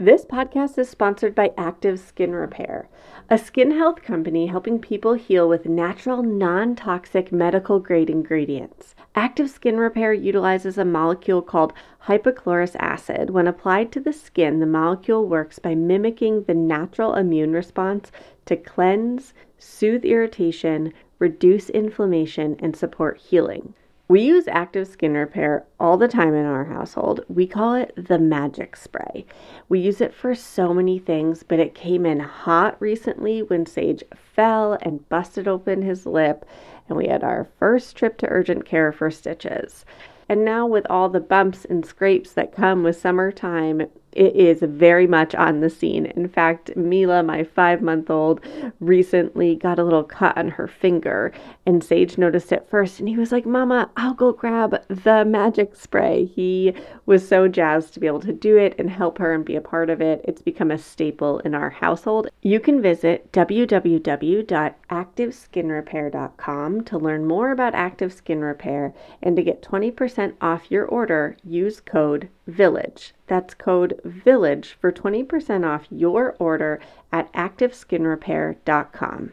This podcast is sponsored by Active Skin Repair, a skin health company helping people heal with natural, non toxic medical grade ingredients. Active Skin Repair utilizes a molecule called hypochlorous acid. When applied to the skin, the molecule works by mimicking the natural immune response to cleanse, soothe irritation, reduce inflammation, and support healing. We use active skin repair all the time in our household. We call it the magic spray. We use it for so many things, but it came in hot recently when Sage fell and busted open his lip, and we had our first trip to urgent care for stitches. And now, with all the bumps and scrapes that come with summertime, it is very much on the scene. In fact, Mila, my five month old, recently got a little cut on her finger, and Sage noticed it first, and he was like, Mama, I'll go grab the magic spray. He was so jazzed to be able to do it and help her and be a part of it. It's become a staple in our household. You can visit www.activeskinrepair.com to learn more about active skin repair and to get 20% off your order, use code VILLAGE. That's code VILLAGE for 20% off your order at activeskinrepair.com.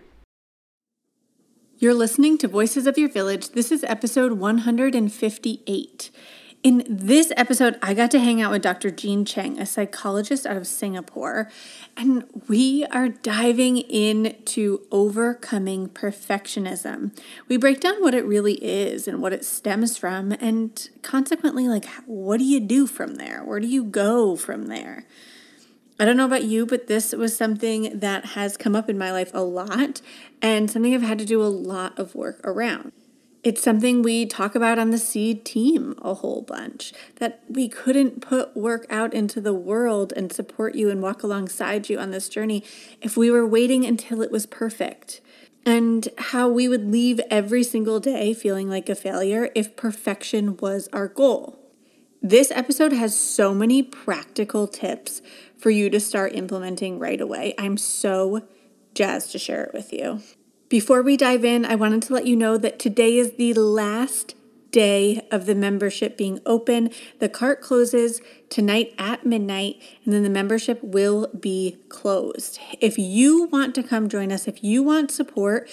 You're listening to Voices of Your Village. This is episode 158. In this episode, I got to hang out with Dr. Jean Cheng, a psychologist out of Singapore, and we are diving into overcoming perfectionism. We break down what it really is and what it stems from, and consequently, like, what do you do from there? Where do you go from there? I don't know about you, but this was something that has come up in my life a lot and something I've had to do a lot of work around. It's something we talk about on the seed team a whole bunch that we couldn't put work out into the world and support you and walk alongside you on this journey if we were waiting until it was perfect. And how we would leave every single day feeling like a failure if perfection was our goal. This episode has so many practical tips for you to start implementing right away. I'm so jazzed to share it with you. Before we dive in, I wanted to let you know that today is the last day of the membership being open. The cart closes tonight at midnight, and then the membership will be closed. If you want to come join us, if you want support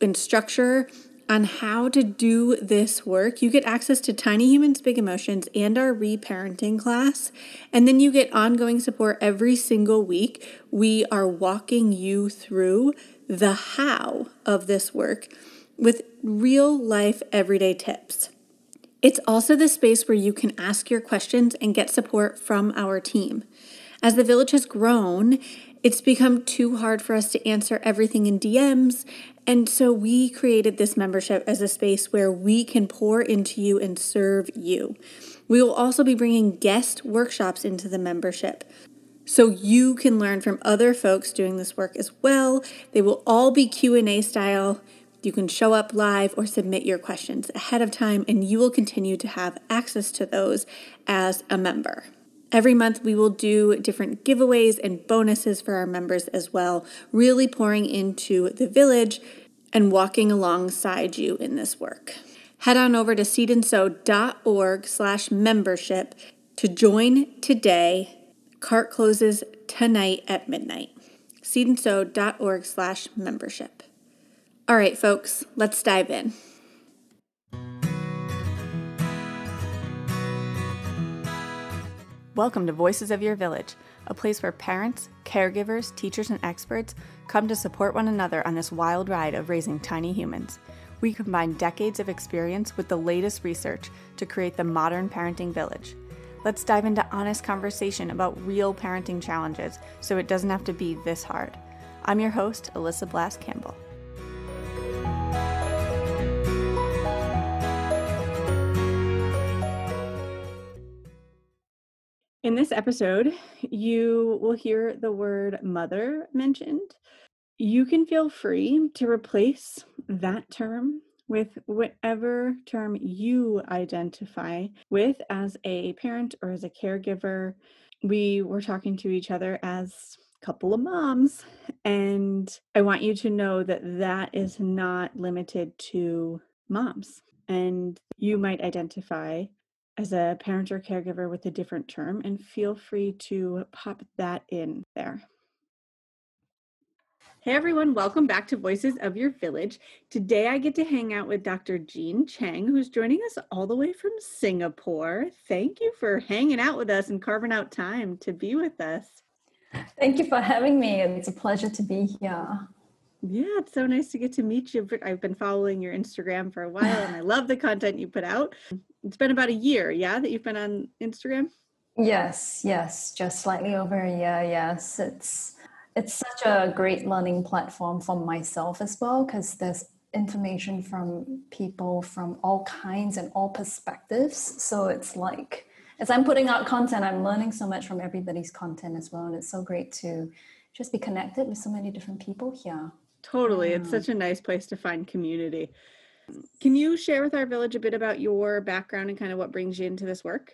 and structure, on how to do this work, you get access to Tiny Humans Big Emotions and our reparenting class. And then you get ongoing support every single week. We are walking you through the how of this work with real life everyday tips. It's also the space where you can ask your questions and get support from our team. As the village has grown, it's become too hard for us to answer everything in DMs, and so we created this membership as a space where we can pour into you and serve you. We will also be bringing guest workshops into the membership so you can learn from other folks doing this work as well. They will all be Q&A style. You can show up live or submit your questions ahead of time and you will continue to have access to those as a member. Every month, we will do different giveaways and bonuses for our members as well, really pouring into the village and walking alongside you in this work. Head on over to seedandsew.org slash membership to join today Cart closes tonight at midnight. Seedandsew.org slash membership. All right, folks, let's dive in. Welcome to Voices of Your Village, a place where parents, caregivers, teachers, and experts come to support one another on this wild ride of raising tiny humans. We combine decades of experience with the latest research to create the modern parenting village. Let's dive into honest conversation about real parenting challenges so it doesn't have to be this hard. I'm your host, Alyssa Blask Campbell. In this episode, you will hear the word mother mentioned. You can feel free to replace that term with whatever term you identify with as a parent or as a caregiver. We were talking to each other as a couple of moms, and I want you to know that that is not limited to moms. And you might identify as a parent or caregiver with a different term, and feel free to pop that in there. Hey everyone, welcome back to Voices of Your Village. Today I get to hang out with Dr. Jean Cheng, who's joining us all the way from Singapore. Thank you for hanging out with us and carving out time to be with us. Thank you for having me. It's a pleasure to be here. Yeah, it's so nice to get to meet you. I've been following your Instagram for a while and I love the content you put out. It's been about a year, yeah, that you've been on Instagram? Yes, yes, just slightly over a year. Yes, it's it's such a great learning platform for myself as well because there's information from people from all kinds and all perspectives. So it's like, as I'm putting out content, I'm learning so much from everybody's content as well. And it's so great to just be connected with so many different people here. Totally. It's such a nice place to find community. Can you share with our village a bit about your background and kind of what brings you into this work?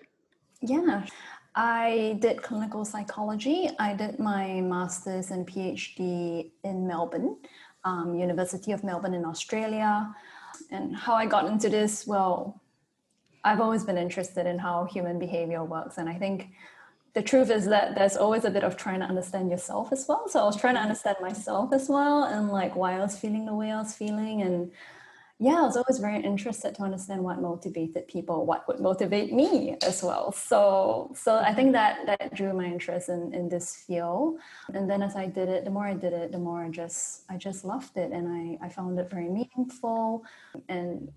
Yeah. I did clinical psychology. I did my master's and PhD in Melbourne, um, University of Melbourne in Australia. And how I got into this, well, I've always been interested in how human behavior works. And I think the truth is that there's always a bit of trying to understand yourself as well. So I was trying to understand myself as well and like why I was feeling the way I was feeling and yeah, I was always very interested to understand what motivated people, what would motivate me as well. So, so I think mm-hmm. that that drew my interest in, in this field. And then as I did it, the more I did it, the more I just I just loved it, and I I found it very meaningful. And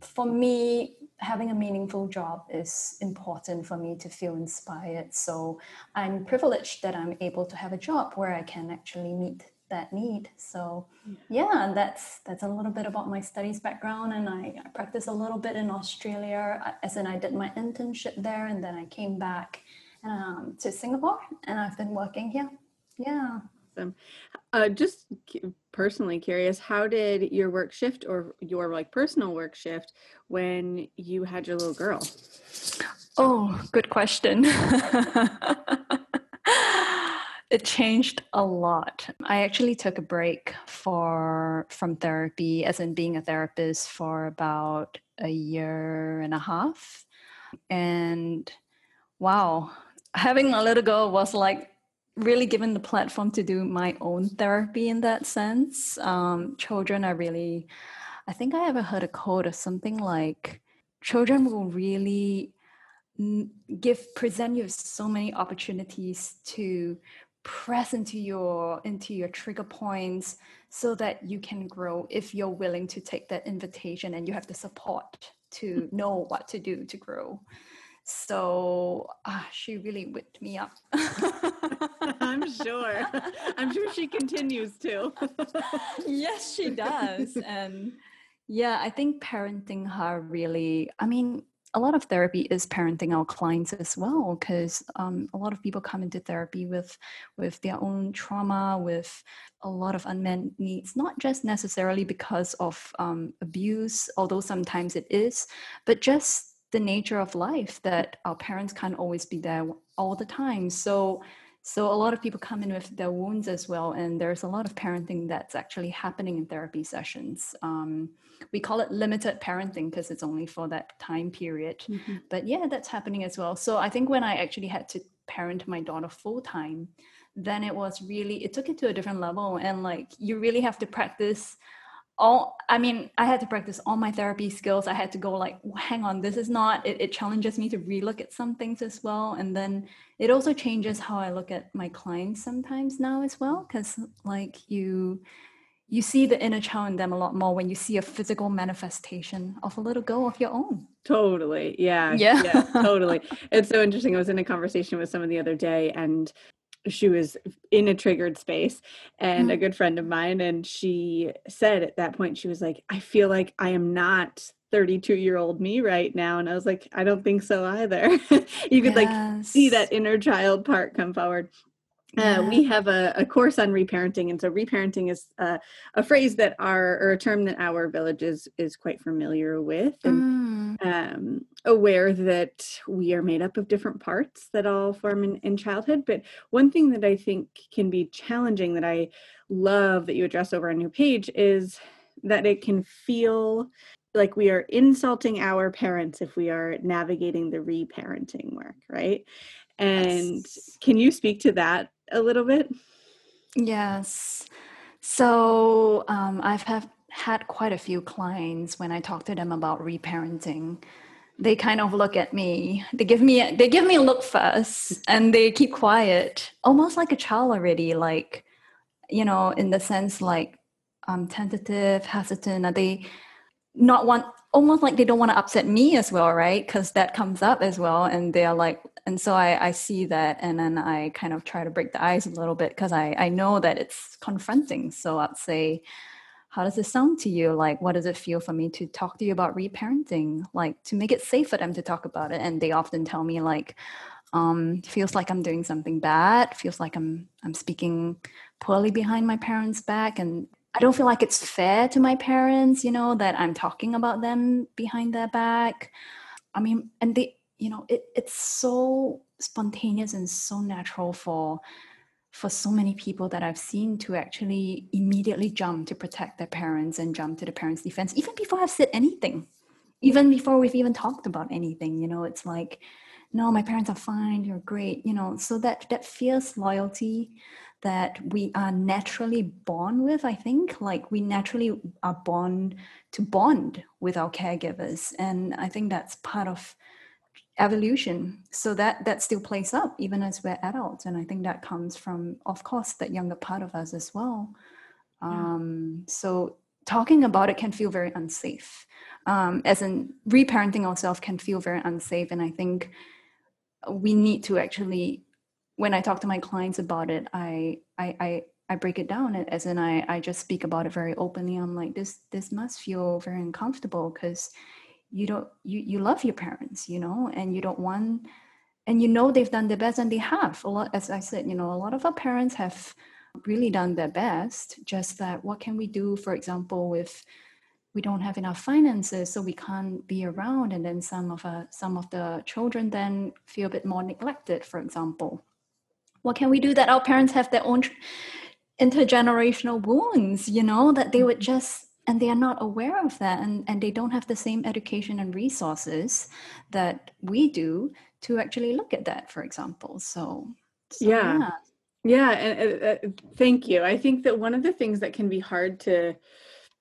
for me, having a meaningful job is important for me to feel inspired. So I'm privileged that I'm able to have a job where I can actually meet that need. So yeah, that's that's a little bit about my studies background, and I, I practiced a little bit in Australia, as in I did my internship there, and then I came back um, to Singapore, and I've been working here. Yeah. Awesome. Uh, just personally curious, how did your work shift, or your like personal work shift, when you had your little girl? Oh, good question. it changed a lot. I actually took a break for from therapy, as in being a therapist, for about a year and a half. And wow, having a little girl was like really given the platform to do my own therapy in that sense. Um, children are really, I think I ever heard a quote or something like, children will really give present you so many opportunities to press into your into your trigger points so that you can grow if you're willing to take that invitation and you have the support to know what to do to grow. So uh, she really whipped me up. I'm sure. I'm sure she continues to. Yes she does. And yeah i think parenting her really i mean a lot of therapy is parenting our clients as well because um, a lot of people come into therapy with with their own trauma with a lot of unmet needs not just necessarily because of um, abuse although sometimes it is but just the nature of life that our parents can't always be there all the time. So so a lot of people come in with their wounds as well, and there's a lot of parenting that's actually happening in therapy sessions. Um, we call it limited parenting because it's only for that time period. Mm-hmm. But yeah, that's happening as well. So I think when I actually had to parent my daughter full time, then it was really it took it to a different level, and like you really have to practice all i mean i had to practice all my therapy skills. I had to go like hang on this is not it, it challenges me to relook at some things as well. And then it also changes how i look at my clients sometimes now as well because like you you see the inner child in them a lot more when you see a physical manifestation of a little girl of your own. Totally. Yeah. Yeah, yeah totally. It's so interesting. I was in a conversation with someone the other day and she was in a triggered space and mm-hmm. a good friend of mine and she said at that point she was like i feel like i am not 32 year old me right now and i was like i don't think so either you could yes. like see that inner child part come forward uh, we have a, a, course on reparenting, and so reparenting is uh, a phrase that our or a term that our village is is quite familiar with, and mm. um, aware that we are made up of different parts that all form in, in childhood. But one thing that I think can be challenging that I love that you address over on your page is that it can feel like we are insulting our parents if we are navigating the reparenting work, right? And yes. can you speak to that a little bit? Yes. So um, I've have had quite a few clients when I talk to them about reparenting. They kind of look at me. They give me a, they give me a look first, and they keep quiet, almost like a child already. Like, you know, in the sense like um, tentative, hesitant. Are they not want almost like they don't want to upset me as well, right? Because that comes up as well, and they are like, and so I, I see that, and then I kind of try to break the ice a little bit because I I know that it's confronting. So I'd say, how does it sound to you? Like, what does it feel for me to talk to you about reparenting? Like to make it safe for them to talk about it, and they often tell me like. Um, feels like I'm doing something bad. Feels like I'm I'm speaking poorly behind my parents' back, and I don't feel like it's fair to my parents, you know, that I'm talking about them behind their back. I mean, and they, you know, it, it's so spontaneous and so natural for for so many people that I've seen to actually immediately jump to protect their parents and jump to the parents' defense, even before I've said anything, even before we've even talked about anything. You know, it's like, no, my parents are fine, you're great, you know. So that that fierce loyalty that we are naturally born with i think like we naturally are born to bond with our caregivers and i think that's part of evolution so that that still plays up even as we're adults and i think that comes from of course that younger part of us as well yeah. um, so talking about it can feel very unsafe um, as in reparenting ourselves can feel very unsafe and i think we need to actually when I talk to my clients about it, I I I, I break it down as in I, I just speak about it very openly. I'm like, this this must feel very uncomfortable because you don't you you love your parents, you know, and you don't want and you know they've done their best and they have a lot as I said, you know, a lot of our parents have really done their best. Just that what can we do, for example, with we don't have enough finances so we can't be around and then some of uh, some of the children then feel a bit more neglected for example what can we do that our parents have their own intergenerational wounds you know that they would just and they are not aware of that and, and they don't have the same education and resources that we do to actually look at that for example so, so yeah. yeah yeah and uh, uh, thank you i think that one of the things that can be hard to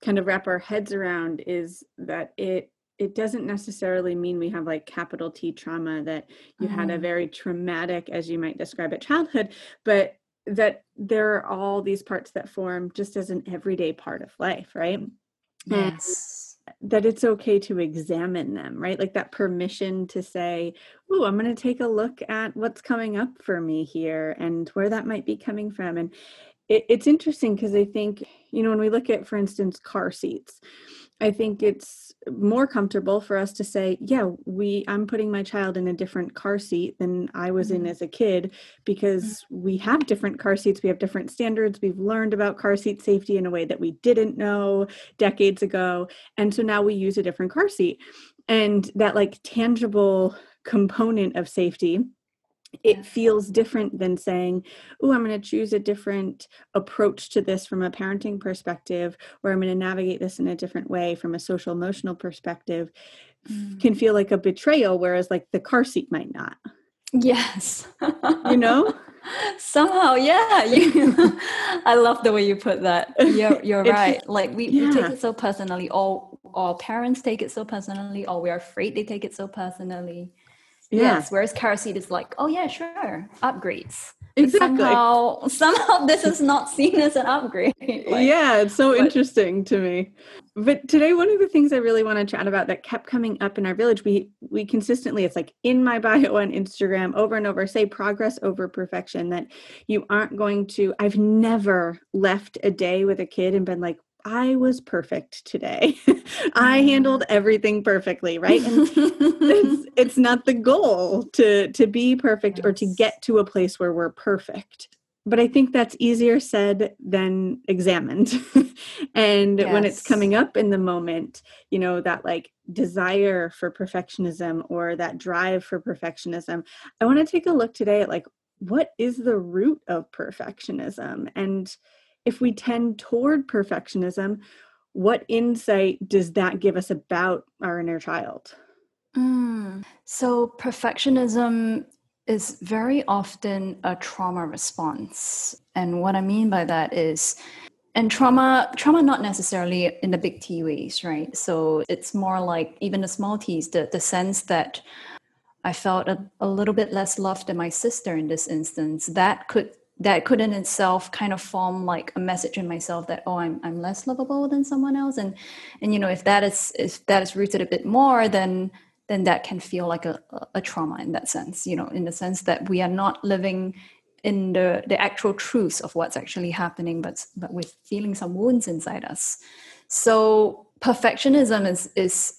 kind of wrap our heads around is that it it doesn't necessarily mean we have like capital T trauma that you mm-hmm. had a mm-hmm. very traumatic, as you might describe it, childhood, but that there are all these parts that form just as an everyday part of life, right? Yes. And that it's okay to examine them, right? Like that permission to say, Oh, I'm going to take a look at what's coming up for me here and where that might be coming from. And it, it's interesting because I think, you know, when we look at, for instance, car seats, I think it's more comfortable for us to say, yeah, we I'm putting my child in a different car seat than I was mm-hmm. in as a kid because mm-hmm. we have different car seats, we have different standards, we've learned about car seat safety in a way that we didn't know decades ago, and so now we use a different car seat. And that like tangible component of safety it feels different than saying, Oh, I'm going to choose a different approach to this from a parenting perspective, or I'm going to navigate this in a different way from a social emotional perspective, mm. can feel like a betrayal, whereas like the car seat might not. Yes. you know? Somehow, yeah. You, I love the way you put that. You're, you're right. Like we, yeah. we take it so personally, or, or parents take it so personally, or we're afraid they take it so personally yeah. Yes. Whereas car seat is like, oh yeah, sure, upgrades. Exactly. somehow, somehow this is not seen as an upgrade. like, yeah, it's so but, interesting to me. But today, one of the things I really want to chat about that kept coming up in our village, we we consistently, it's like in my bio on Instagram, over and over, say progress over perfection. That you aren't going to. I've never left a day with a kid and been like, I was perfect today. I handled mm. everything perfectly, right? And it's, it's not the goal to to be perfect yes. or to get to a place where we're perfect. But I think that's easier said than examined. and yes. when it's coming up in the moment, you know, that like desire for perfectionism or that drive for perfectionism, I want to take a look today at like what is the root of perfectionism and if we tend toward perfectionism, what insight does that give us about our inner child? Mm. So, perfectionism is very often a trauma response. And what I mean by that is, and trauma, trauma not necessarily in the big T ways, right? So it's more like even the small T's, the, the sense that I felt a, a little bit less loved than my sister in this instance. That could that could in itself kind of form like a message in myself that oh I'm I'm less lovable than someone else. And and you know if that is if that is rooted a bit more then then that can feel like a, a trauma in that sense you know in the sense that we are not living in the the actual truth of what's actually happening but but with feeling some wounds inside us. So perfectionism is is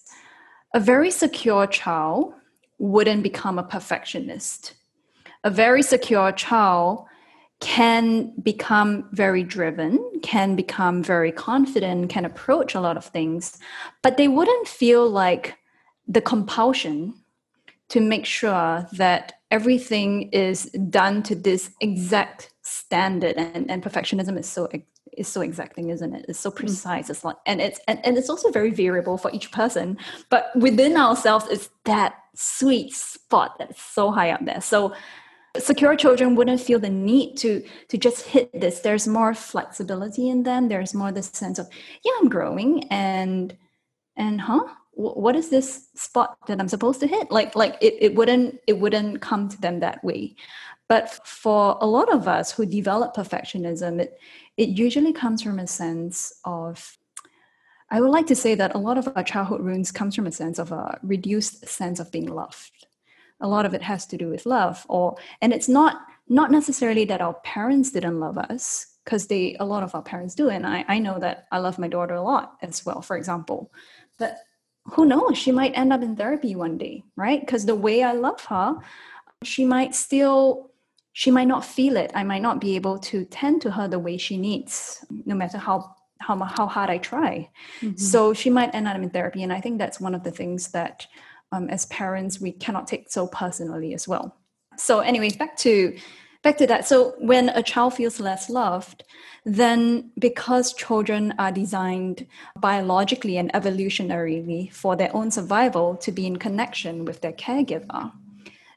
a very secure child wouldn't become a perfectionist. A very secure child can become very driven, can become very confident, can approach a lot of things, but they wouldn't feel like the compulsion to make sure that everything is done to this exact standard. And, and perfectionism is so is so exacting isn't it? It's so mm. precise. It's like and it's and, and it's also very variable for each person but within ourselves it's that sweet spot that's so high up there. So secure children wouldn't feel the need to to just hit this. There's more flexibility in them. There's more this sense of yeah i'm growing and and huh? What is this spot that i'm supposed to hit? Like like it, it wouldn't it wouldn't come to them that way. But for a lot of us who develop perfectionism it it usually comes from a sense of i would like to say that a lot of our childhood wounds comes from a sense of a reduced sense of being loved a lot of it has to do with love or and it's not not necessarily that our parents didn't love us because they a lot of our parents do and I, I know that i love my daughter a lot as well for example. But who knows? She might end up in therapy one day right? Because the way i love her she might still she might not feel it. I might not be able to tend to her the way she needs no matter how how, how hard i try. Mm-hmm. so she might end up in therapy and i think that's one of the things that um, as parents we cannot take so personally as well. So anyway back to back to that. So when a child feels less loved then because children are designed biologically and evolutionarily for their own survival to be in connection with their caregiver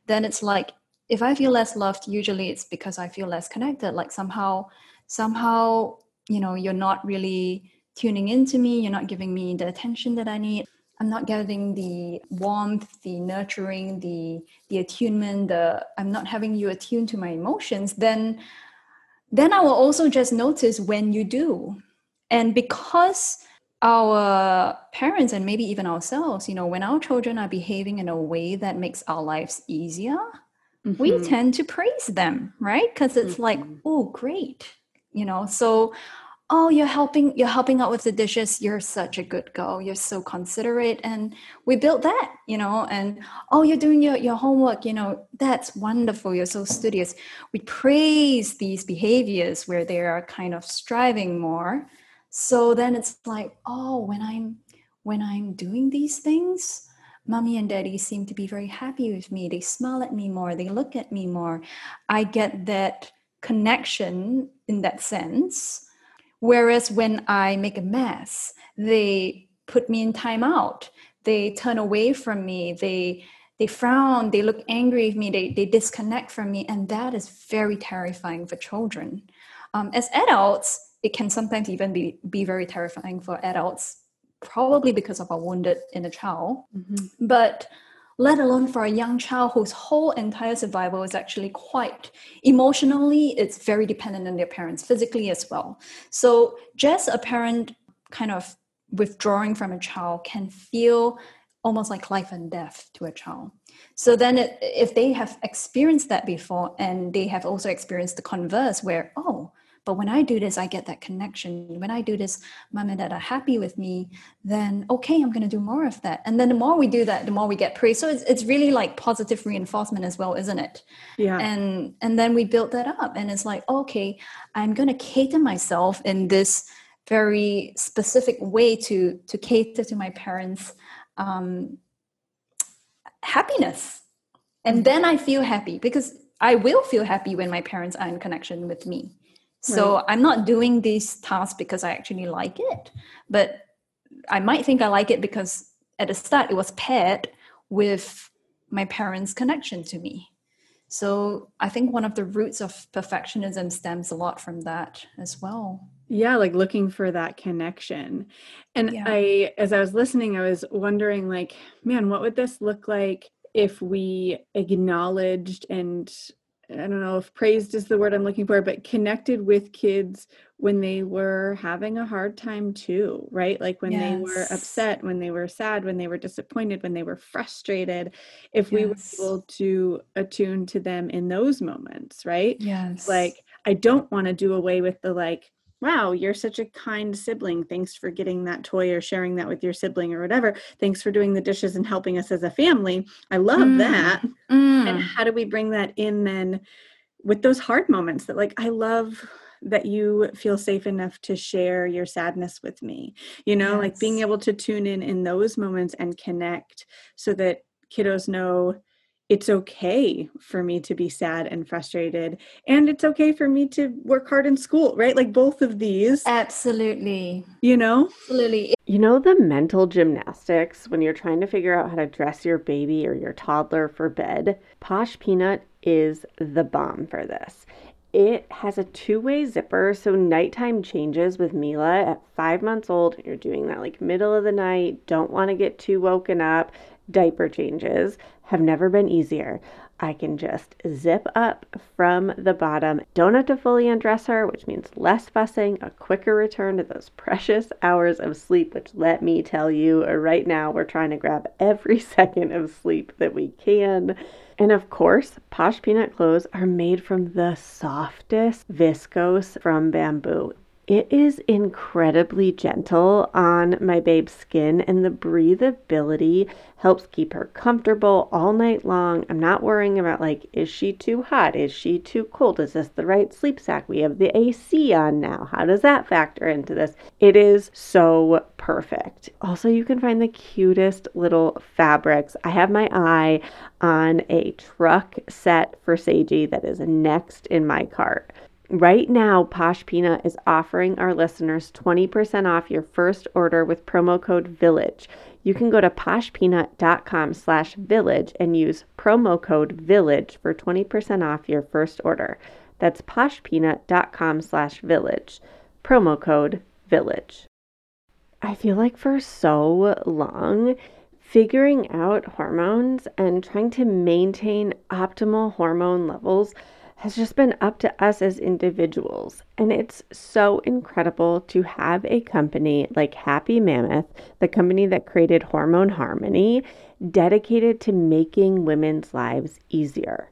then it's like if i feel less loved usually it's because i feel less connected. Like somehow somehow you know you're not really tuning into me you're not giving me the attention that i need I'm not getting the warmth, the nurturing, the the attunement, the I'm not having you attune to my emotions, then then I will also just notice when you do. And because our parents and maybe even ourselves, you know, when our children are behaving in a way that makes our lives easier, mm-hmm. we tend to praise them, right? Because it's mm-hmm. like, oh, great. You know, so oh you're helping you're helping out with the dishes. You're such a good girl. You're so considerate. And we built that you know and oh you're doing your, your homework you know that's wonderful. You're so studious. We praise these behaviors where they are kind of striving more. So then it's like oh when i'm when i'm doing these things mommy and daddy seem to be very happy with me. They smile at me more. They look at me more. I get that connection in that sense Whereas when I make a mess, they put me in timeout. They turn away from me. They they frown. They look angry at me. They they disconnect from me, and that is very terrifying for children. Um, as adults, it can sometimes even be be very terrifying for adults, probably because of our wounded inner child. Mm-hmm. But let alone for a young child whose whole entire survival is actually quite emotionally, it's very dependent on their parents, physically as well. So, just a parent kind of withdrawing from a child can feel almost like life and death to a child. So then, if they have experienced that before and they have also experienced the converse, where, oh, but when I do this, I get that connection. When I do this, mom and dad are happy with me, then okay, I'm going to do more of that. And then the more we do that, the more we get praise. So it's, it's really like positive reinforcement as well, isn't it? Yeah. And, and then we build that up and it's like, okay, I'm going to cater myself in this very specific way to, to cater to my parents' um, happiness. And mm-hmm. then I feel happy because I will feel happy when my parents are in connection with me. So right. I'm not doing these tasks because I actually like it, but I might think I like it because at the start it was paired with my parents' connection to me. So I think one of the roots of perfectionism stems a lot from that as well. Yeah, like looking for that connection. And Yeah. I, as I was listening, I was wondering, like, man, what would this look like if we acknowledged and I don't know if praised is the word I'm looking for, but connected with kids when they were having a hard time too, right? Like when they were upset, when they were sad, when they were disappointed, when they were frustrated, if we were able to attune to them in those moments, right? Yes. like i don't want to do away with the like wow you're such a kind sibling. Thanks for getting that toy or sharing that with your sibling or whatever. Thanks for doing the dishes and helping us as a family. I love Mm. that. Mm. and how do we bring that in then with those hard moments that like i love that you feel safe enough to share your sadness with me. You know like being able to tune in in those moments and connect so that kiddos know it's okay for me to be sad and frustrated and it's okay for me to work hard in school right like both of these Absolutely. you know Absolutely. You know, the mental gymnastics when you're trying to figure out how to dress your baby or your toddler for bed? Posh Peanut is the bomb for this. It has a two way zipper, so nighttime changes with Mila at five months old. You're doing that like middle of the night, don't want to get too woken up. Diaper changes have never been easier. I can just zip up from the bottom. Don't have to fully undress her, which means less fussing, a quicker return to those precious hours of sleep, which let me tell you, right now we're trying to grab every second of sleep that we can. And of course, Posh Peanut clothes are made from the softest viscose from bamboo. It is incredibly gentle on my babe's skin, and the breathability helps keep her comfortable all night long. I'm not worrying about, like, is she too hot? Is she too cold? Is this the right sleep sack? We have the AC on now. How does that factor into this? It is so perfect. Also, you can find the cutest little fabrics. I have my eye on a truck set for Sage that is next in my cart. Right now, Posh Peanut is offering our listeners 20% off your first order with promo code VILLAGE. You can go to poshpeanut.com slash village and use promo code VILLAGE for 20% off your first order. That's poshpeanut.com slash village. Promo code VILLAGE. I feel like for so long, figuring out hormones and trying to maintain optimal hormone levels has just been up to us as individuals. And it's so incredible to have a company like Happy Mammoth, the company that created Hormone Harmony, dedicated to making women's lives easier.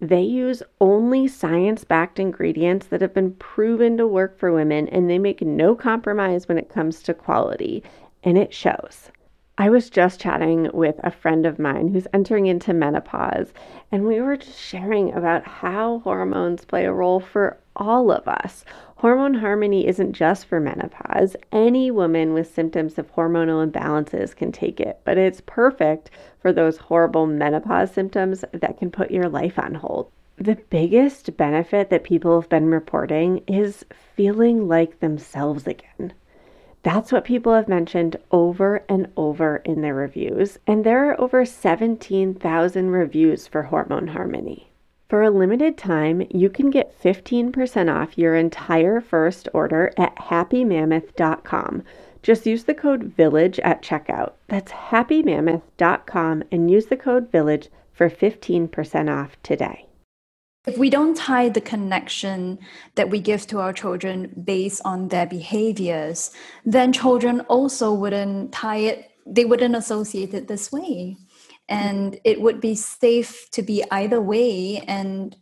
They use only science backed ingredients that have been proven to work for women, and they make no compromise when it comes to quality, and it shows. I was just chatting with a friend of mine who's entering into menopause, and we were just sharing about how hormones play a role for all of us. Hormone harmony isn't just for menopause. Any woman with symptoms of hormonal imbalances can take it, but it's perfect for those horrible menopause symptoms that can put your life on hold. The biggest benefit that people have been reporting is feeling like themselves again. That's what people have mentioned over and over in their reviews, and there are over 17,000 reviews for Hormone Harmony. For a limited time, you can get 15% off your entire first order at happymammoth.com. Just use the code VILLAGE at checkout. That's happymammoth.com and use the code VILLAGE for 15% off today. If we don't tie the connection that we give to our children based on their behaviors, then children also wouldn't tie it, they wouldn't associate it this way. And it would be safe to be either way, and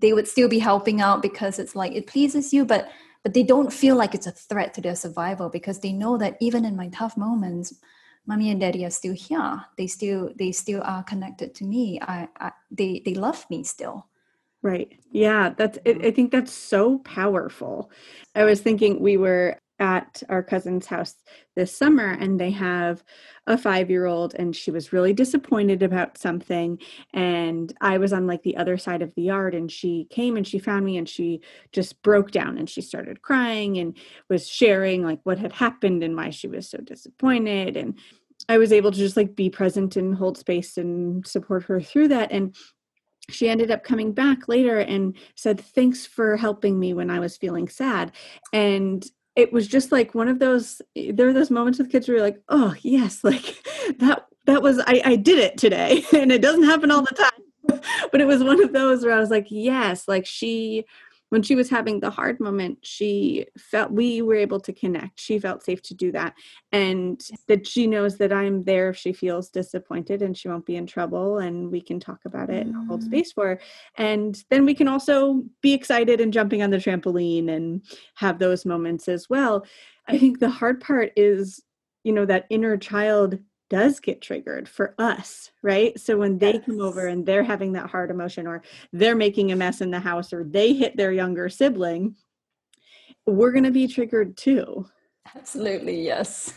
they would still be helping out because it's like it pleases you, but but they don't feel like it's a threat to their survival because they know that even in my tough moments, mommy and daddy are still here. They still they still are connected to me. I, I they they love me still. Right. Yeah, that's it, mm-hmm. I think that's so powerful. I was thinking we were at our cousin's house this summer and they have a five year old and she was really disappointed about something and i was on like the other side of the yard and she came and she found me and she just broke down and she started crying and was sharing like what had happened and why she was so disappointed and i was able to just like be present and hold space and support her through that and she ended up coming back later and said thanks for helping me when i was feeling sad. And it was just like one of those there are those moments with kids where you're like oh yes like that that was i i did it today and it doesn't happen all the time. But it was one of those where i was like yes like she when she was having the hard moment she felt we were able to connect. She felt safe to do that. And that she knows that i'm there if she feels disappointed and she won't be in trouble and we can talk about it and hold mm. space for her. And then we can also be excited and jumping on the trampoline and have those moments as well. I think the hard part is you know that inner child does get triggered for us, right? So when they yes. come over and they're having that hard emotion or they're making a mess in the house or they hit their younger sibling, we're going to be triggered too. Absolutely, yes.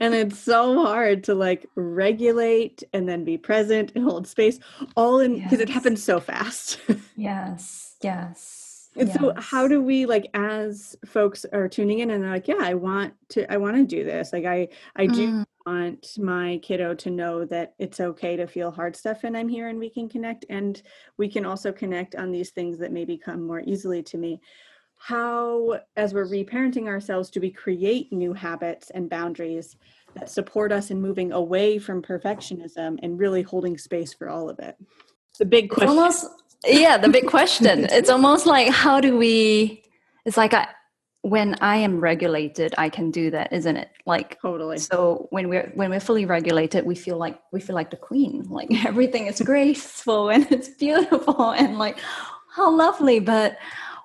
and it's so hard to like regulate and then be present and hold space all in because yes. it happens so fast. yes, yes. And yes. so how do we like as folks are tuning in and they're like, yeah, I want to I want to do this. Like I I do mm. Want my kiddo to know that it's okay to feel hard stuff and I'm here and we can connect and we can also connect on these things that maybe come more easily to me. How as we're reparenting ourselves do we create new habits and boundaries that support us in moving away from perfectionism and really holding space for all of it? The big question. It's almost yeah the big question it's almost like how do we it's like I, when i am regulated i can do that isn't it? Like totally. so when we're when we're fully regulated we feel like we feel like the queen. Like everything is graceful and it's beautiful and like how lovely. But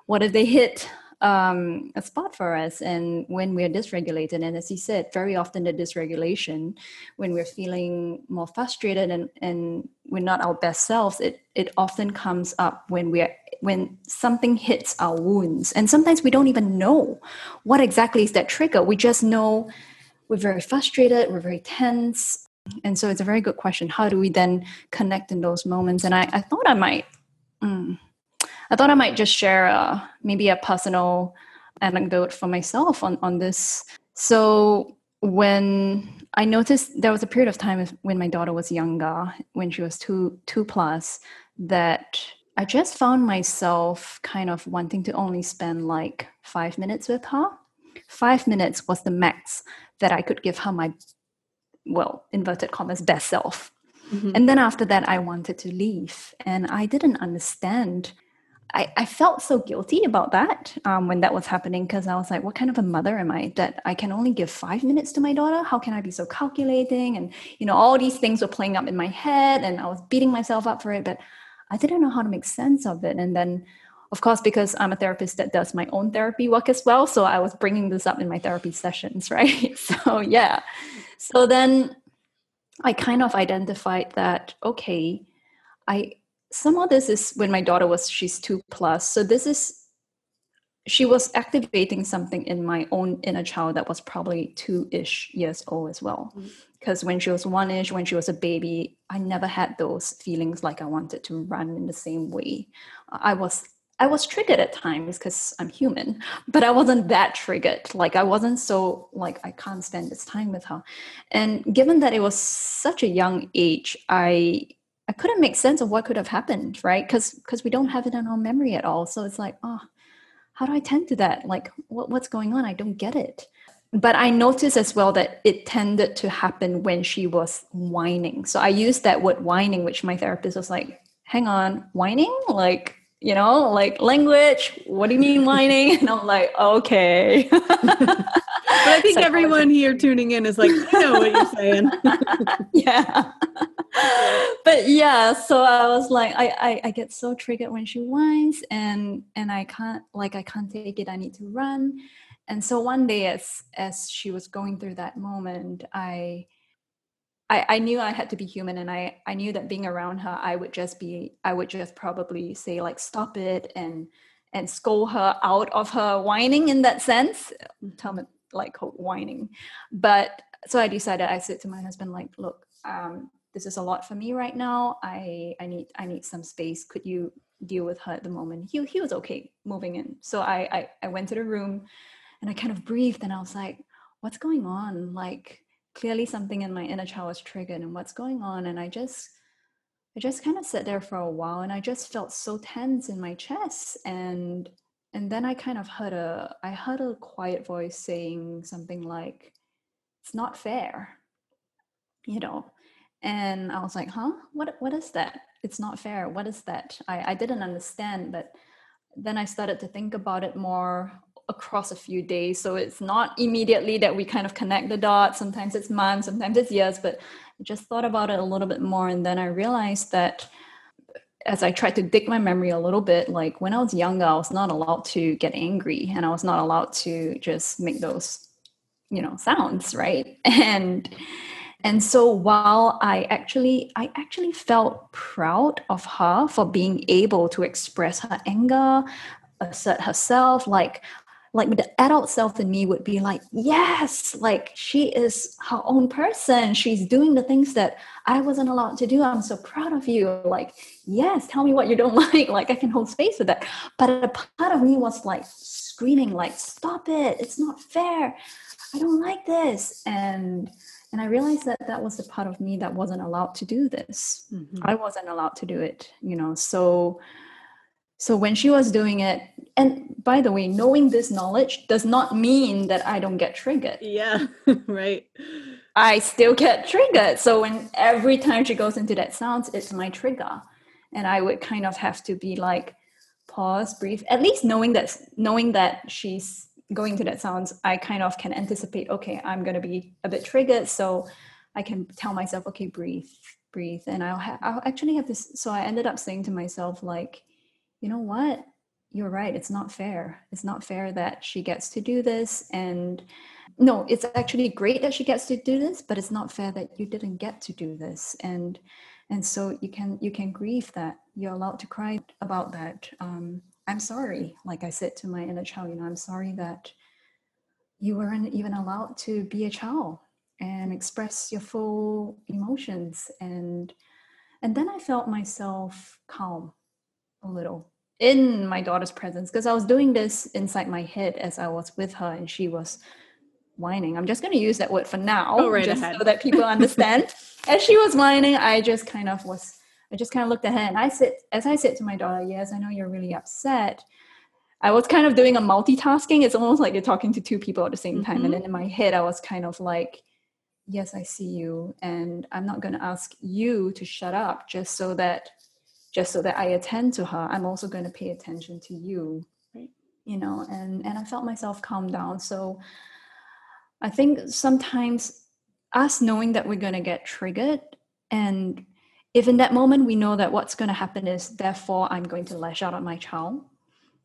what if they hit um, a spot for us. And when we're dysregulated, and as you said, very often the dysregulation, when we're feeling more frustrated and, and we're not our best selves, it, it often comes up when we're when something hits our wounds. And sometimes we don't even know what exactly is that trigger. We just know we're very frustrated, we're very tense. And so it's a very good question. How do we then connect in those moments? And I, I thought I might mm, I thought I might just share a, maybe a personal anecdote for myself on, on this. So when I noticed there was a period of time when my daughter was younger, when she was two two plus, that I just found myself kind of wanting to only spend like five minutes with her. Five minutes was the max that I could give her my, well, inverted commas, best self. Mm-hmm. And then after that, I wanted to leave. And I didn't understand I, I felt so guilty about that um, when that was happening because I was like, what kind of a mother am I that I can only give five minutes to my daughter? How can I be so calculating? And, you know, all these things were playing up in my head and I was beating myself up for it, but I didn't know how to make sense of it. And then, of course, because I'm a therapist that does my own therapy work as well. So I was bringing this up in my therapy sessions, right? so, yeah. So then I kind of identified that, okay, I, some of this is when my daughter was she's two plus so this is she was activating something in my own inner child that was probably two-ish years old as well because mm-hmm. when she was one-ish when she was a baby i never had those feelings like i wanted to run in the same way i was i was triggered at times because i'm human but i wasn't that triggered like i wasn't so like i can't spend this time with her and given that it was such a young age i I couldn't make sense of what could have happened, right? Because because we don't have it in our memory at all. So it's like, oh, how do I tend to that? Like, what, what's going on? I don't get it. But I noticed as well that it tended to happen when she was whining. So I used that word whining, which my therapist was like, hang on, whining? Like, you know, like language, what do you mean whining? And I'm like, okay. but I think everyone here tuning in is like, I know what you're saying. yeah. But yeah, so I was like, I, I, I get so triggered when she whines and and I can't like I can't take it. I need to run. And so one day as as she was going through that moment, I I, I knew I had to be human and I, I knew that being around her I would just be I would just probably say like stop it and and scold her out of her whining in that sense term it like whining but so i decided i said to my husband like look um, this is a lot for me right now. I i need i need some space. Could you deal with her at the moment? He, he was okay moving in. So I, I i went to the room and i kind of breathed and i was like what's going on? Like clearly something in my inner child was triggered and what's going on? And i just i just kind of sat there for a while and i just felt so tense in my chest. And and then i kind of heard a i heard a quiet voice saying something like it's not fair you know and i was like huh what what is that it's not fair what is that i i didn't understand but then i started to think about it more across a few days. So it's not immediately that we kind of connect the dots. Sometimes it's months, sometimes it's years, but I just thought about it a little bit more. And then I realized that as I tried to dig my memory a little bit, like when I was younger, I was not allowed to get angry and I was not allowed to just make those, you know, sounds, right? And and so while I actually I actually felt proud of her for being able to express her anger, assert herself, like like the adult self in me would be like yes like she is her own person. She's doing the things that i wasn't allowed to do. I'm so proud of you. Like yes tell me what you don't like. Like i can hold space with that. But a part of me was like screaming like stop it. It's not fair. I don't like this. And and i realized that that was the part of me that wasn't allowed to do this mm-hmm. i wasn't allowed to do it you know so so when she was doing it, and by the way, knowing this knowledge does not mean that I don't get triggered. Yeah, right. I still get triggered. So when every time she goes into that sounds, it's my trigger. And I would kind of have to be like, pause, breathe. At least knowing that knowing that she's going to that sounds, I kind of can anticipate, okay, I'm gonna be a bit triggered. So I can tell myself, okay, breathe, breathe. And I'll ha- I'll actually have this. So I ended up saying to myself, like, you know what? You're right. It's not fair. It's not fair that she gets to do this. And no, it's actually great that she gets to do this, but it's not fair that you didn't get to do this. And and so you can you can grieve that you're allowed to cry about that. Um, I'm sorry, like I said to my inner child, you know, I'm sorry that you weren't even allowed to be a child and express your full emotions and and then i felt myself calm a little in my daughter's presence because I was doing this inside my head as I was with her and she was whining. I'm just going to use that word for now, oh, right just ahead. so that people understand. as she was whining, I just kind of was, I just kind of looked at her and I said, as I said to my daughter, yes, I know you're really upset. I was kind of doing a multitasking. It's almost like you're talking to two people at the same time. Mm-hmm. And then in my head, I was kind of like, yes, I see you. And I'm not going to ask you to shut up just so that just so that I attend to her, I'm also going to pay attention to you. Right. You know, and and I felt myself calm down. So I think sometimes us knowing that we're going to get triggered and if in that moment we know that what's going to happen is therefore i'm going to lash out at my child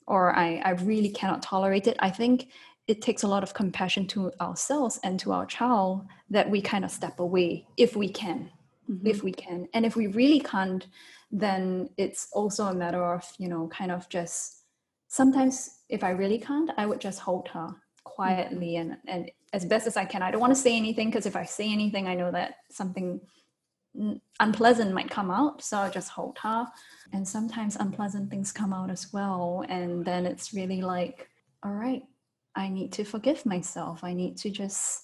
or I, I really cannot tolerate it i think it takes a lot of compassion to ourselves and to our child that we kind of step away if we can mm-hmm. if we can and if we really can't then it's also a matter of you know kind of just sometimes if i really can't i would just hold her quietly mm-hmm. and and as best as i can i don't want to say anything because if i say anything i know that something unpleasant might come out so i just hold her. And sometimes unpleasant things come out as well and then it's really like all right i need to forgive myself. I need to just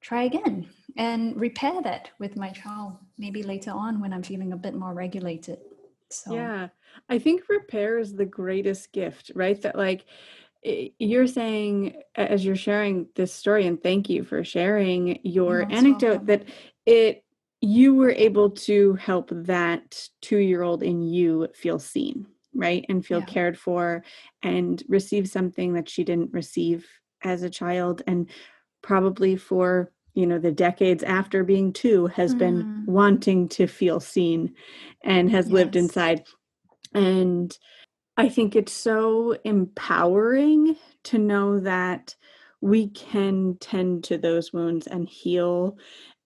try again and repair that with my child maybe later on when i'm feeling a bit more regulated. So yeah. I think repair is the greatest gift right? That like you're saying as you're sharing this story and thank you for sharing your anecdote welcome. that it you were able to help that 2-year-old in you feel seen right and feel yeah. cared for and receive something that she didn't receive as a child and probably for you know the decades after being two has mm. been wanting to feel seen and has yes. lived inside and i think it's so empowering to know that we can tend to those wounds and heal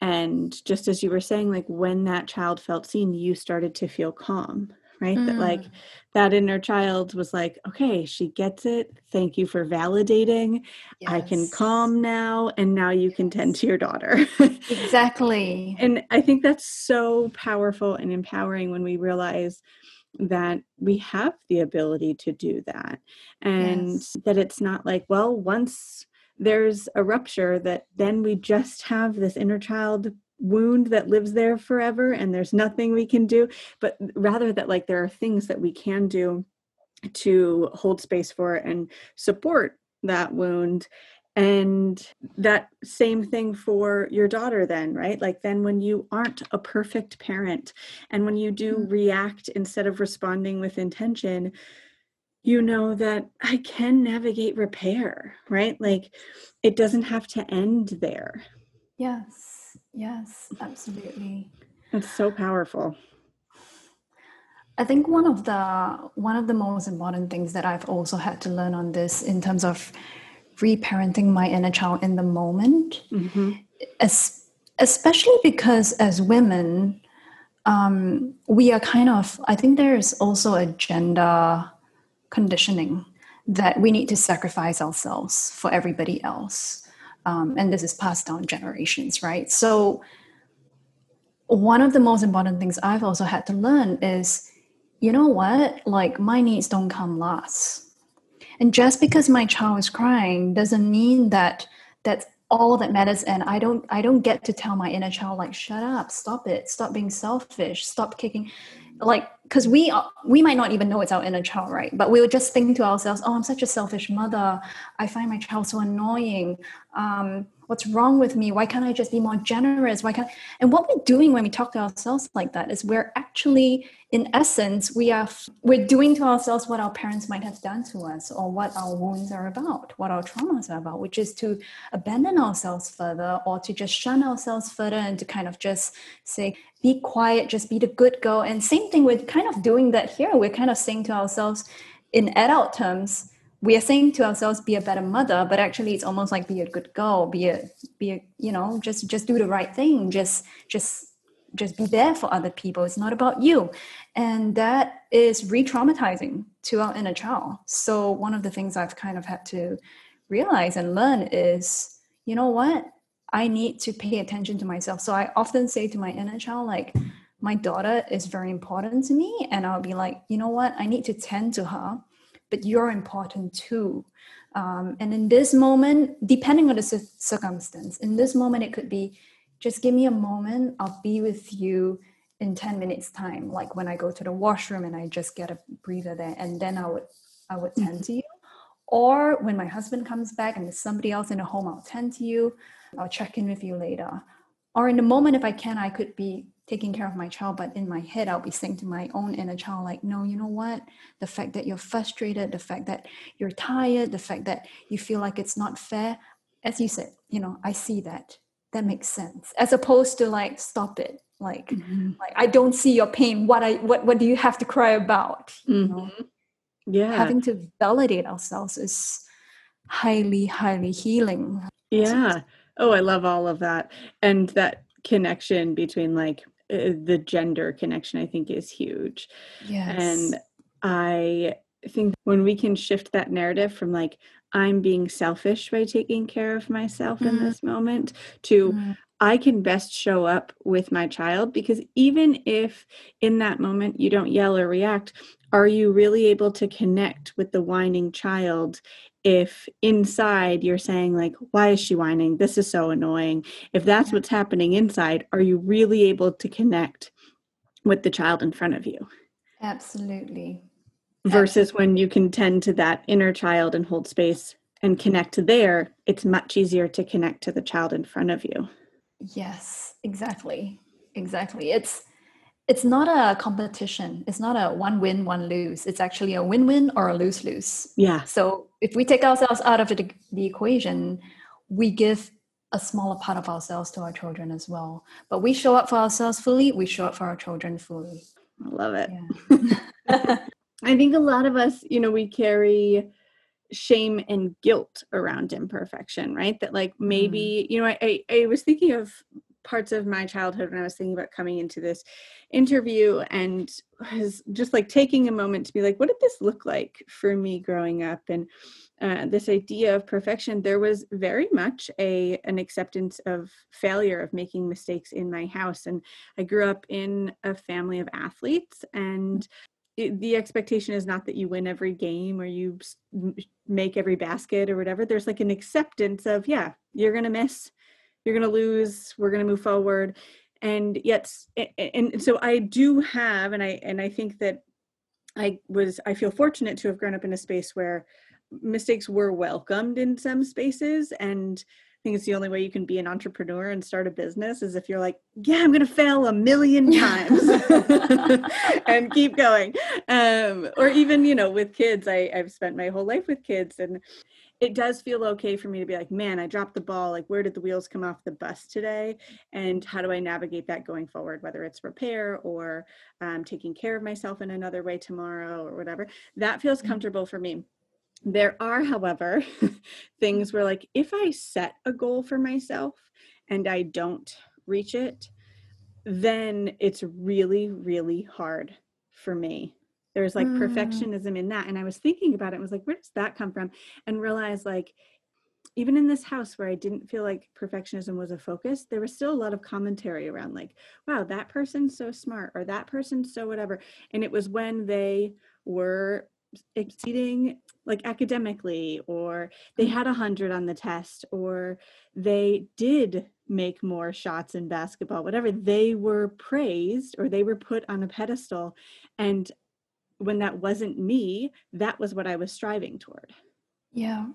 and just as you were saying like when that child felt seen you started to feel calm right? Mm. That like mm. that inner child was like, okay, she gets it. Thank you for validating. Yes. I can calm now. And now you can tend to your daughter. exactly. And I think that's so powerful and empowering when we realize that we have the ability to do that and yes. that it's not like well once there's a rupture that then we just have this inner child wound that lives there forever and there's nothing we can do. But rather that like there are things that we can do to hold space for and support that wound. And that same thing for your daughter then right? Like then when you aren't a perfect parent and when you do mm. react instead of responding with intention you know that i can navigate repair right like it doesn't have to end there yes Yes, absolutely. It's so powerful. I think one of the one of the most important things that I've also had to learn on this in terms of reparenting my inner child in the moment, mm-hmm. as, especially because as women, um, we are kind of I think there's also a gender conditioning that we need to sacrifice ourselves for everybody else um, and this is passed down generations, right? So, one of the most important things I've also had to learn is, you know what? Like my needs don't come last, and just because my child is crying doesn't mean that that's all that matters. And I don't, I don't get to tell my inner child like, shut up, stop it, stop being selfish, stop kicking like because we we might not even know it's our inner child right? But we would just think to ourselves oh i'm such a selfish mother. I find my child so annoying. Um, what's wrong with me? Why can't i just be more generous? Why can't and what we're doing when we talk to ourselves like that is we're actually in essence we are we're doing to ourselves what our parents might have done to us or what our wounds are about what our traumas are about which is to abandon ourselves further or to just shun ourselves further and to kind of just say be quiet just be the good girl. And same thing we're kind of doing that here. We're kind of saying to ourselves in adult terms we are saying to ourselves be a better mother but actually it's almost like be a good girl be a be a you know just just do the right thing. Just just just be there for other people. It's not about you. And that is re-traumatizing to our inner child. So one of the things i've kind of had to realize and learn is you know what? I need to pay attention to myself. So i often say to my inner child like my daughter is very important to me and i'll be like you know what? I need to tend to her but you're important too. Um, and in this moment, depending on the circumstance, in this moment, it could be just give me a moment, I'll be with you in 10 minutes time like when i go to the washroom and i just get a breather there and then i would i would tend to you. Or when my husband comes back and there's somebody else in the home i'll tend to you i'll check in with you later. Or in the moment if i can i could be taking care of my child but in my head i'll be saying to my own inner child like no you know what? The fact that you're frustrated the fact that you're tired the fact that you feel like it's not fair as you said you know i see that. That makes sense. As opposed to like stop it. Like mm-hmm. like i don't see your pain. What i what what do you have to cry about? Mm-hmm. you know? yeah. Having to validate ourselves is highly highly healing. Yeah. Oh i love all of that. And that connection between like uh, the gender connection i think is huge yes. and i think when we can shift that narrative from like i'm being selfish by taking care of myself mm-hmm. in this moment to mm-hmm. I can best show up with my child because even if in that moment you don't yell or react, are you really able to connect with the whining child if inside you're saying like why is she whining? This is so annoying. If that's what's happening inside are you really able to connect with the child in front of you? Absolutely. Versus absolutely. when you can tend to that inner child and hold space and connect there it's much easier to connect to the child in front of you. Yes exactly. Exactly. It's it's not a competition. It's not a one win, one lose. It's actually a win win or a lose lose. Yeah. So if we take ourselves out of the, the equation, we give a smaller part of ourselves to our children as well. But we show up for ourselves fully, we show up for our children fully. I love it. Yeah. I think a lot of us, you know, we carry shame and guilt around imperfection, right? That like maybe, mm. you know, I, I, I was thinking of parts of my childhood when I was thinking about coming into this interview and was just like taking a moment to be like, what did this look like for me growing up? And uh, this idea of perfection, there was very much a an acceptance of failure, of making mistakes in my house. And I grew up in a family of athletes, and it, the expectation is not that you win every game or you make every basket or whatever. There's like an acceptance of, yeah, you're gonna miss, you're gonna lose, we're gonna move forward, and yet, and so I do have, and I and I think that I was I feel fortunate to have grown up in a space where mistakes were welcomed in some spaces and think it's the only way you can be an entrepreneur and start a business is if you're like, yeah, I'm going to fail a million times and keep going. Um, or even, you know, with kids, I, I've spent my whole life with kids and it does feel okay for me to be like, man, I dropped the ball. Like, where did the wheels come off the bus today? And how do I navigate that going forward, whether it's repair or um, taking care of myself in another way tomorrow or whatever? That feels mm-hmm. comfortable for me. There are, however, things where, like, if I set a goal for myself and I don't reach it, then it's really, really hard for me. There's like mm. perfectionism in that. And I was thinking about it and was like, where does that come from? And realized, like, even in this house where I didn't feel like perfectionism was a focus, there was still a lot of commentary around, like, wow, that person's so smart or that person's so whatever. And it was when they were exceeding like academically or they mm-hmm. had a hundred on the test or they did make more shots in basketball whatever they were praised or they were put on a pedestal and when that wasn't me that was what i was striving toward yeah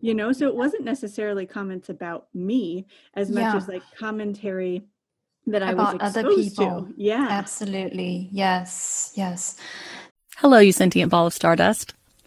you know so it wasn't necessarily comments about me as much yeah. as like commentary that i about was other people to. yeah absolutely yes yes Hello, you sentient ball of stardust.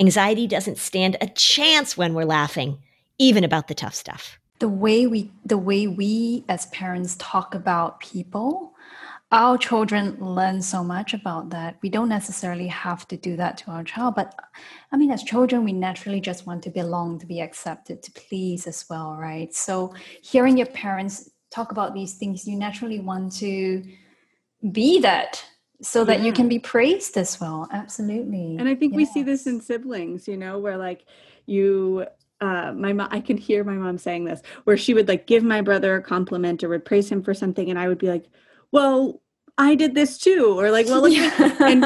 Anxiety doesn't stand a chance when we're laughing, even about the tough stuff. The way we the way we as parents talk about people, our children learn so much about that. We don't necessarily have to do that to our child, but I mean as children we naturally just want to belong, to be accepted, to please as well, right? So hearing your parents talk about these things, you naturally want to be that so that yeah. you can be praised as well absolutely and i think yes. we see this in siblings you know where like you uh, my mom, I can hear my mom saying this, where she would like give my brother a compliment or would praise him for something, and I would be like, "Well, I did this too," or like, "Well, yeah. and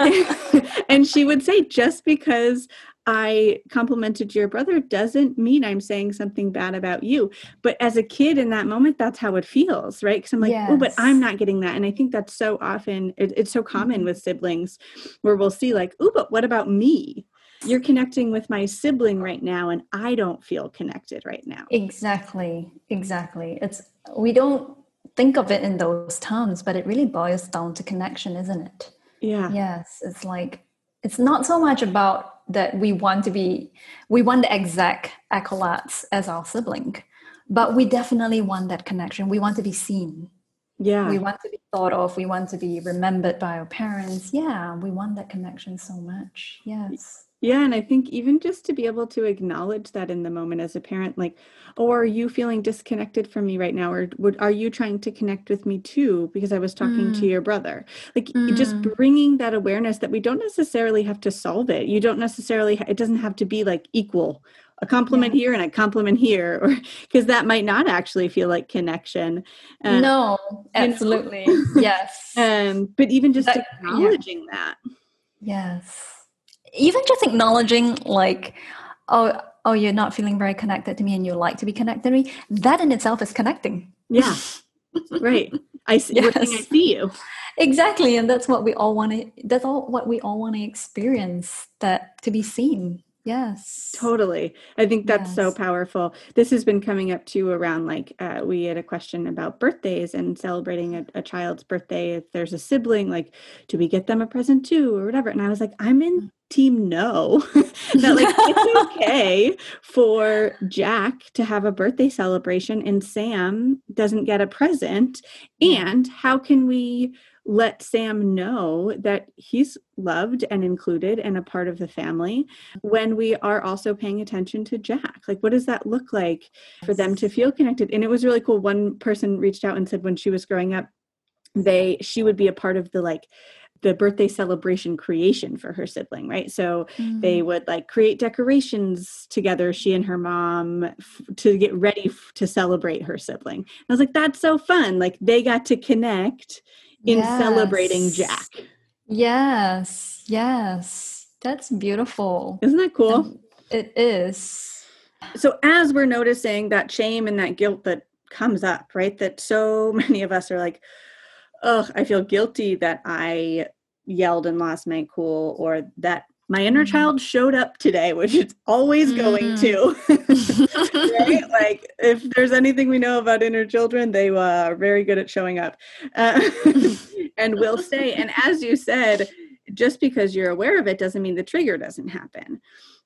and she would say, just because I complimented your brother doesn't mean I'm saying something bad about you. But as a kid in that moment, that's how it feels, right? Because I'm like, oh, but I'm not getting that. And I think that's so often, it, it's so common Mhm. with siblings where we'll see, like, oh, but what about me? You're connecting with my sibling right now, and I don't feel connected right now. Exactly, exactly. It's we don't think of it in those terms, but it really boils down to connection, isn't it? Yeah. Yes, it's like it's not so much about that we want to be we want the exact accolades as our sibling, but we definitely want that connection. We want to be seen. Yeah. We want to be thought of. We want to be remembered by our parents. Yeah, we want that connection so much. Yes. Yeah, and I think even just to be able to acknowledge that in the moment as a parent, like, oh, are you feeling disconnected from me right now? Or would, are you trying to connect with me too? Because I was talking to Mm. your brother. Like, just Mm. bringing that awareness that we don't necessarily have to solve it. You don't necessarily, it doesn't have to be like equal, a compliment here and a compliment here, or because that might not actually feel like connection. Uh, no, you know? absolutely. yes. Um, but even just That- yeah. acknowledging that. Yes. Even just acknowledging like, oh, oh, you're not feeling very connected to me and you like to be connected to me, that in itself is connecting. Yeah, right. I see, we're I Yes. see you. Exactly. And that's what we all want to that's all what we all want to experience, that to be seen. Yes. Totally. I think that's so powerful. This has been coming up too around like uh, we had a question about birthdays and celebrating a, a child's birthday. If there's a sibling, like, do we get them a present too or whatever? And I was like, I'm in team know that like it's okay for Jack to have a birthday celebration and Sam doesn't get a present. And how can we let Sam know that he's loved and included and a part of the family when we are also paying attention to Jack. Like, what does that look like for them to feel connected? And it was really cool. One person reached out and said when she was growing up, they she would be a part of the like the birthday celebration creation for her sibling, right? So they Mm. would like create decorations together, she and her mom, f- to get ready f- to celebrate her sibling. And I was like, that's so fun. Like they got to connect in celebrating Jack. Yes. Yes. That's beautiful. Isn't that cool? Um, It is. so as we're noticing that shame and that guilt that comes up right that so many of us are like oh i feel guilty that i yelled and lost my cool or that my inner Mhm. child showed up today which it's always going to right? Like if there's anything we know about inner children they uh, are very good at showing up. Uh, and will stay. And as you said just because you're aware of it doesn't mean the trigger doesn't happen.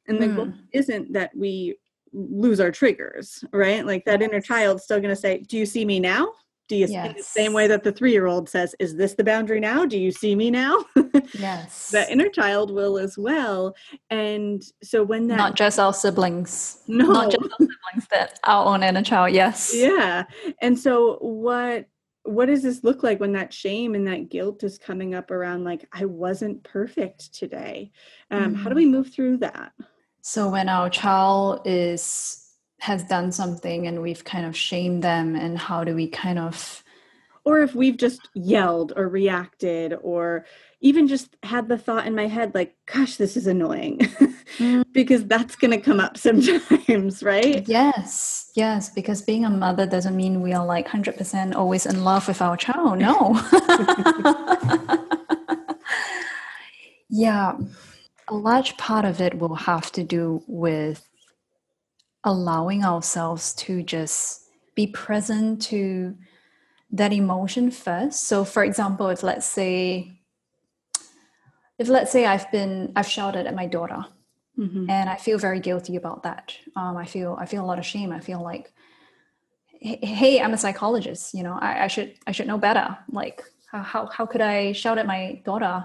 And the goal Mm. isn't that we lose our triggers right? Like that inner child's still going to say do you see me now do you in the same way that the three-year-old says is this the boundary now do you see me now Yes. the inner child will as well and so when that Not just our siblings. no Not just our siblings, that our own inner child. Yes. yeah and so what what does this look like when that shame and that guilt is coming up around like i wasn't perfect today um, how do we move through that So when our child is has done something and we've kind of shamed them, and how do we kind of or if we've just yelled or reacted or even just had the thought in my head like gosh this is annoying Mm. because that's going to come up sometimes right Yes, yes, because being a mother doesn't mean we are like 100% always in love with our child. No. yeah, a large part of it will have to do with allowing ourselves to just be present to that emotion first. So, for example, if let's say, if let's say I've been, I've shouted at my daughter Mhm. and I feel very guilty about that. Um, I feel I feel a lot of shame. I feel like, "Hey- hey, I'm a psychologist. You know, I, I should I should know better. Like, how how could I shout at my daughter?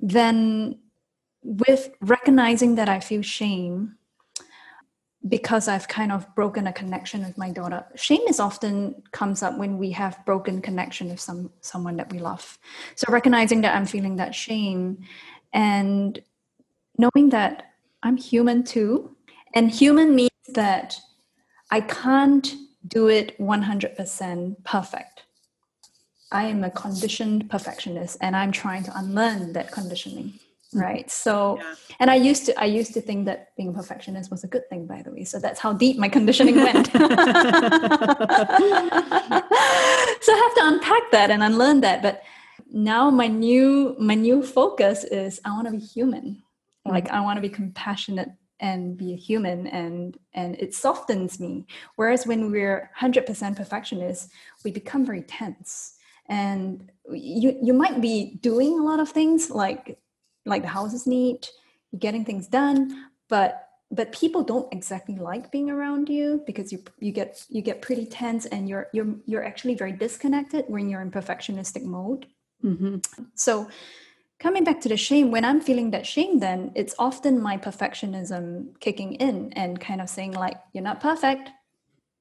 Then, with recognizing that I feel shame because I've kind of broken a connection with my daughter. Shame is often comes up when we have broken connection with some someone that we love. So recognizing that I'm feeling that shame and knowing that I'm human too. And human means that I can't do it 100% perfect. I am a conditioned perfectionist and I'm trying to unlearn that conditioning. Right. So yeah. and i used to i used to think that being a perfectionist was a good thing by the way. So that's how deep my conditioning went. So i have to unpack that and unlearn that. But now my new my new focus is i want to be human. Mm-hmm. like i want to be compassionate and be a human and and it softens me. Whereas when we're 100% perfectionist we become very tense. And you you might be doing a lot of things like like the house is neat, you're getting things done, but but people don't exactly like being around you because you you get you get pretty tense and you're you're you're actually very disconnected when you're in perfectionistic mode. Mm-hmm. So coming back to the shame, when I'm feeling that shame, then it's often my perfectionism kicking in and kind of saying like, "You're not perfect,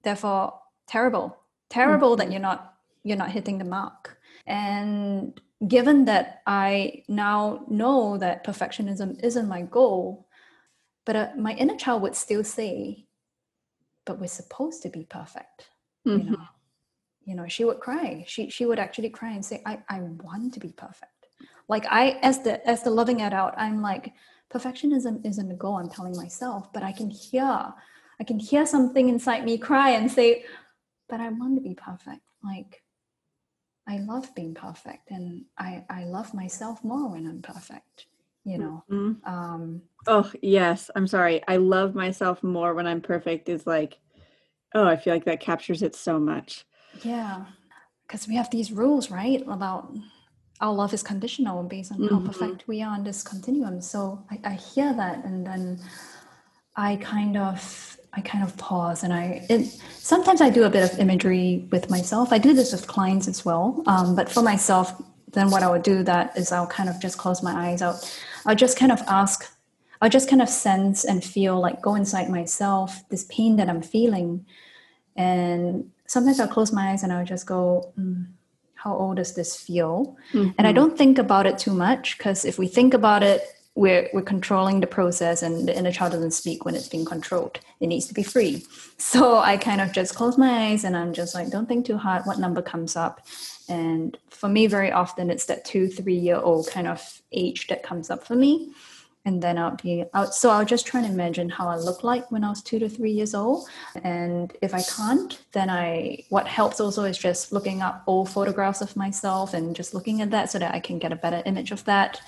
therefore terrible, terrible mm-hmm. that you're not you're not hitting the mark." And given that I now know that perfectionism isn't my goal, but uh, my inner child would still say, "But we're supposed to be perfect." Mm-hmm. You know, you know, she would cry. She she would actually cry and say, "I I want to be perfect." Like I, as the as the loving adult, I'm like, perfectionism isn't a goal. I'm telling myself, but I can hear, I can hear something inside me cry and say, "But I want to be perfect." Like I love being perfect and I, I love myself more when I'm perfect, you know. Mm-hmm. Um, oh, yes. I'm sorry. I love myself more when I'm perfect is like, oh, I feel like that captures it so much. Yeah. Because we have these rules, right? About our love is conditional based on mm-hmm. how perfect we are on this continuum. So I, I hear that and then I kind of I kind of pause and I it, sometimes I do a bit of imagery with myself. I do this with clients as well, um, but for myself, then what I would do that is I'll kind of just close my eyes out. I'll just kind of ask. I'll just kind of sense and feel like go inside myself this pain that I'm feeling, and sometimes I'll close my eyes and I'll just go. Mm, how old does this feel? Mm-hmm. And I mm-hmm. don't think about it too much because if we think about it, we're we're controlling the process and the inner child doesn't speak when it's being controlled it needs to be free so i kind of just close my eyes and i'm just like don't think too hard what number comes up and for me very often it's that two three year old kind of age that comes up for me and then I'll be out. So I'll just try and imagine how I look like when I was two to three years old. And if I can't, then I what helps also is just looking up old photographs of myself and just looking at that so that I can get a better image of that.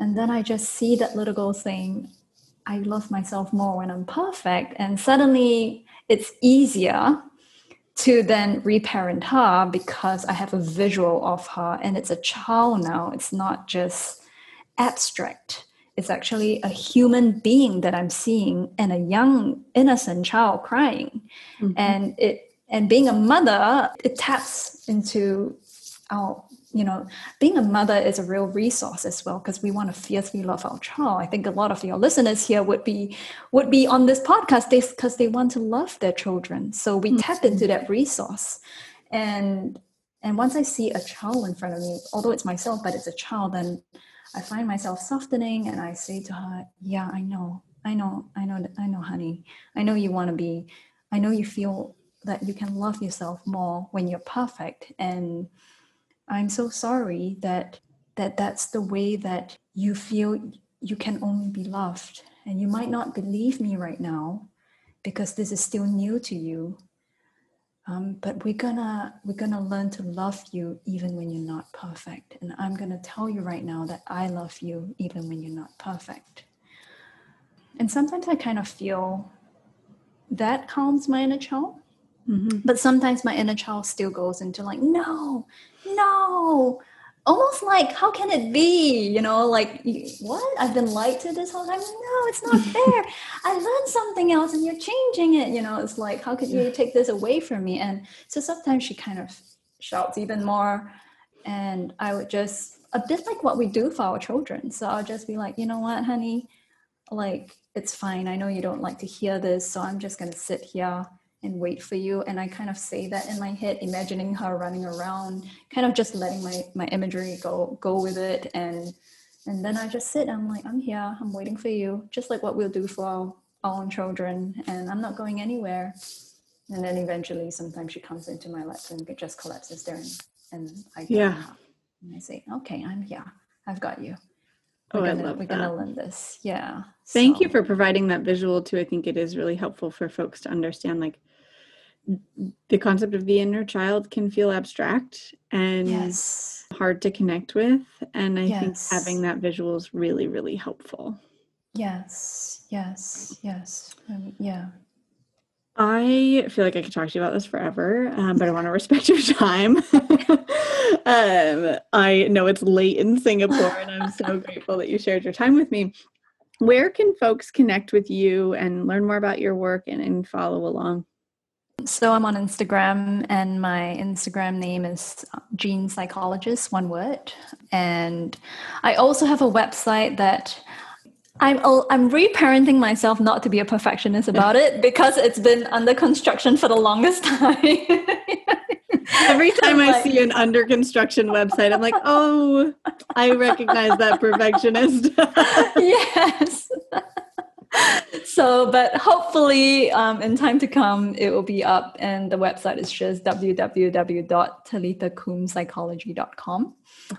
And then I just see that little girl saying, I love myself more when I'm perfect. And suddenly it's easier to then reparent her because I have a visual of her and it's a child now. It's not just abstract. It's actually a human being that I'm seeing and a young innocent child crying. Mm-hmm. And it and being a mother, it taps into our you know, being a mother is a real resource as well because we want to fiercely love our child. I think a lot of your listeners here would be would be on this podcast because they want to love their children. So we mm-hmm. tap into that resource, and and once I see a child in front of me, although it's myself, but it's a child, then I find myself softening, and I say to her, "Yeah, I know, I know, I know, I know, honey. I know you want to be. I know you feel." that you can love yourself more when you're perfect and I'm so sorry that that that's the way that you feel you can only be loved. And you might not believe me right now because this is still new to you. Um, but we're gonna we're gonna learn to love you even when you're not perfect. And i'm gonna tell you right now that i love you even when you're not perfect. And sometimes i kind of feel that calms my inner child mm-hmm. but sometimes my inner child still goes into like no no. Almost like how can it be? You know like what? I've been lied to this whole time? No it's not fair. I learned something else and you're changing it. You know it's like how could you take this away from me? And so sometimes she kind of shouts even more. And i would just a bit like what we do for our children. So i'll just be like you know what honey? Like it's fine. I know you don't like to hear this so i'm just going to sit here and wait for you and i kind of say that in my head imagining her running around kind of just letting my my imagery go go with it and and then i just sit i'm like i'm here i'm waiting for you just like what we'll do for our, our own children and i'm not going anywhere and then eventually sometimes she comes into my lap and it just collapses there and, and i yeah and i say okay i'm here i've got you oh, we're Oh, I gonna, love we're that. gonna learn this. Yeah. Thank you for providing that visual too. I think it is really helpful for folks to understand like the concept of the inner child can feel abstract and Yes. hard to connect with. And I think having that visual is really, really helpful. Yes. Yes. Yes. Um, yeah. I feel like I could talk to you about this forever, um, but I want to respect your time. um, I know it's late in Singapore, and I'm so grateful that you shared your time with me. Where can folks connect with you and learn more about your work and, and follow along? So I'm on Instagram, and my Instagram name is uh, Jean Psychologist, one word. And I also have a website that I'm I'm reparenting myself not to be a perfectionist about it because it's been under construction for the longest time. Every time I see an under construction website, I'm like, oh, I recognize that perfectionist. yes. So, but hopefully, um, in time to come, it will be up, and the website is just www.talithakoum.psychology.com.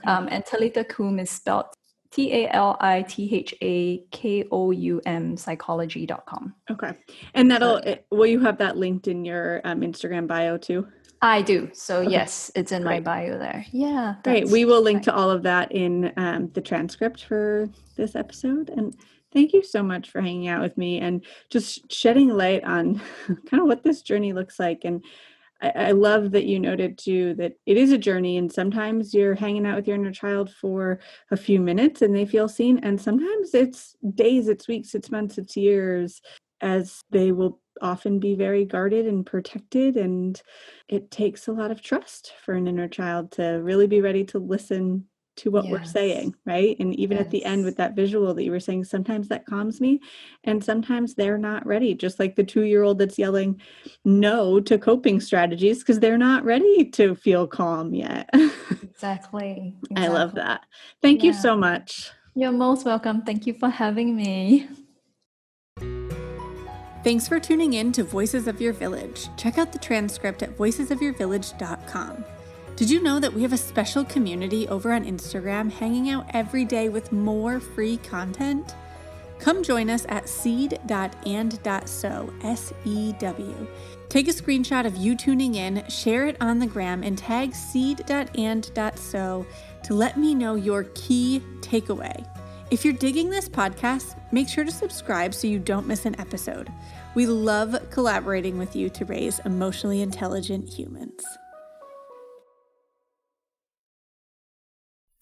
Um, and Talitha Koum is spelled T A L I T H A K O U M psychology.com. okay. And that'll, it- will you have that linked in your um, Instagram bio too? I do. So, Okay. yes, it's in my bio there. Yeah. Great. We will link to all of that in um, the transcript for this episode. And thank you so much for hanging out with me and just shedding light on kind of what this journey looks like. And I, I love that you noted too that it is a journey, and sometimes you're hanging out with your inner child for a few minutes and they feel seen, and sometimes it's days, it's weeks, it's months, it's years, as they will often be very guarded and protected and it takes a lot of trust for an inner child to really be ready to listen to what we're saying right and even at the end with that visual that you were saying sometimes that calms me and sometimes they're not ready just like the 2 year old that's yelling no to coping strategies because they're not ready to feel calm yet Exactly. i love that thank you so much You're most welcome. Thank you for having me. Thanks for tuning in to Voices of Your Village. Check out the transcript at voicesofyourvillage.com. Did you know that we have a special community over on Instagram hanging out every day with more free content? Come join us at seed.and.sew, S E W. Take a screenshot of you tuning in, share it on the gram, and tag seed.and.sew to let me know your key takeaway. If you're digging this podcast, make sure to subscribe so you don't miss an episode. We love collaborating with you to raise emotionally intelligent humans.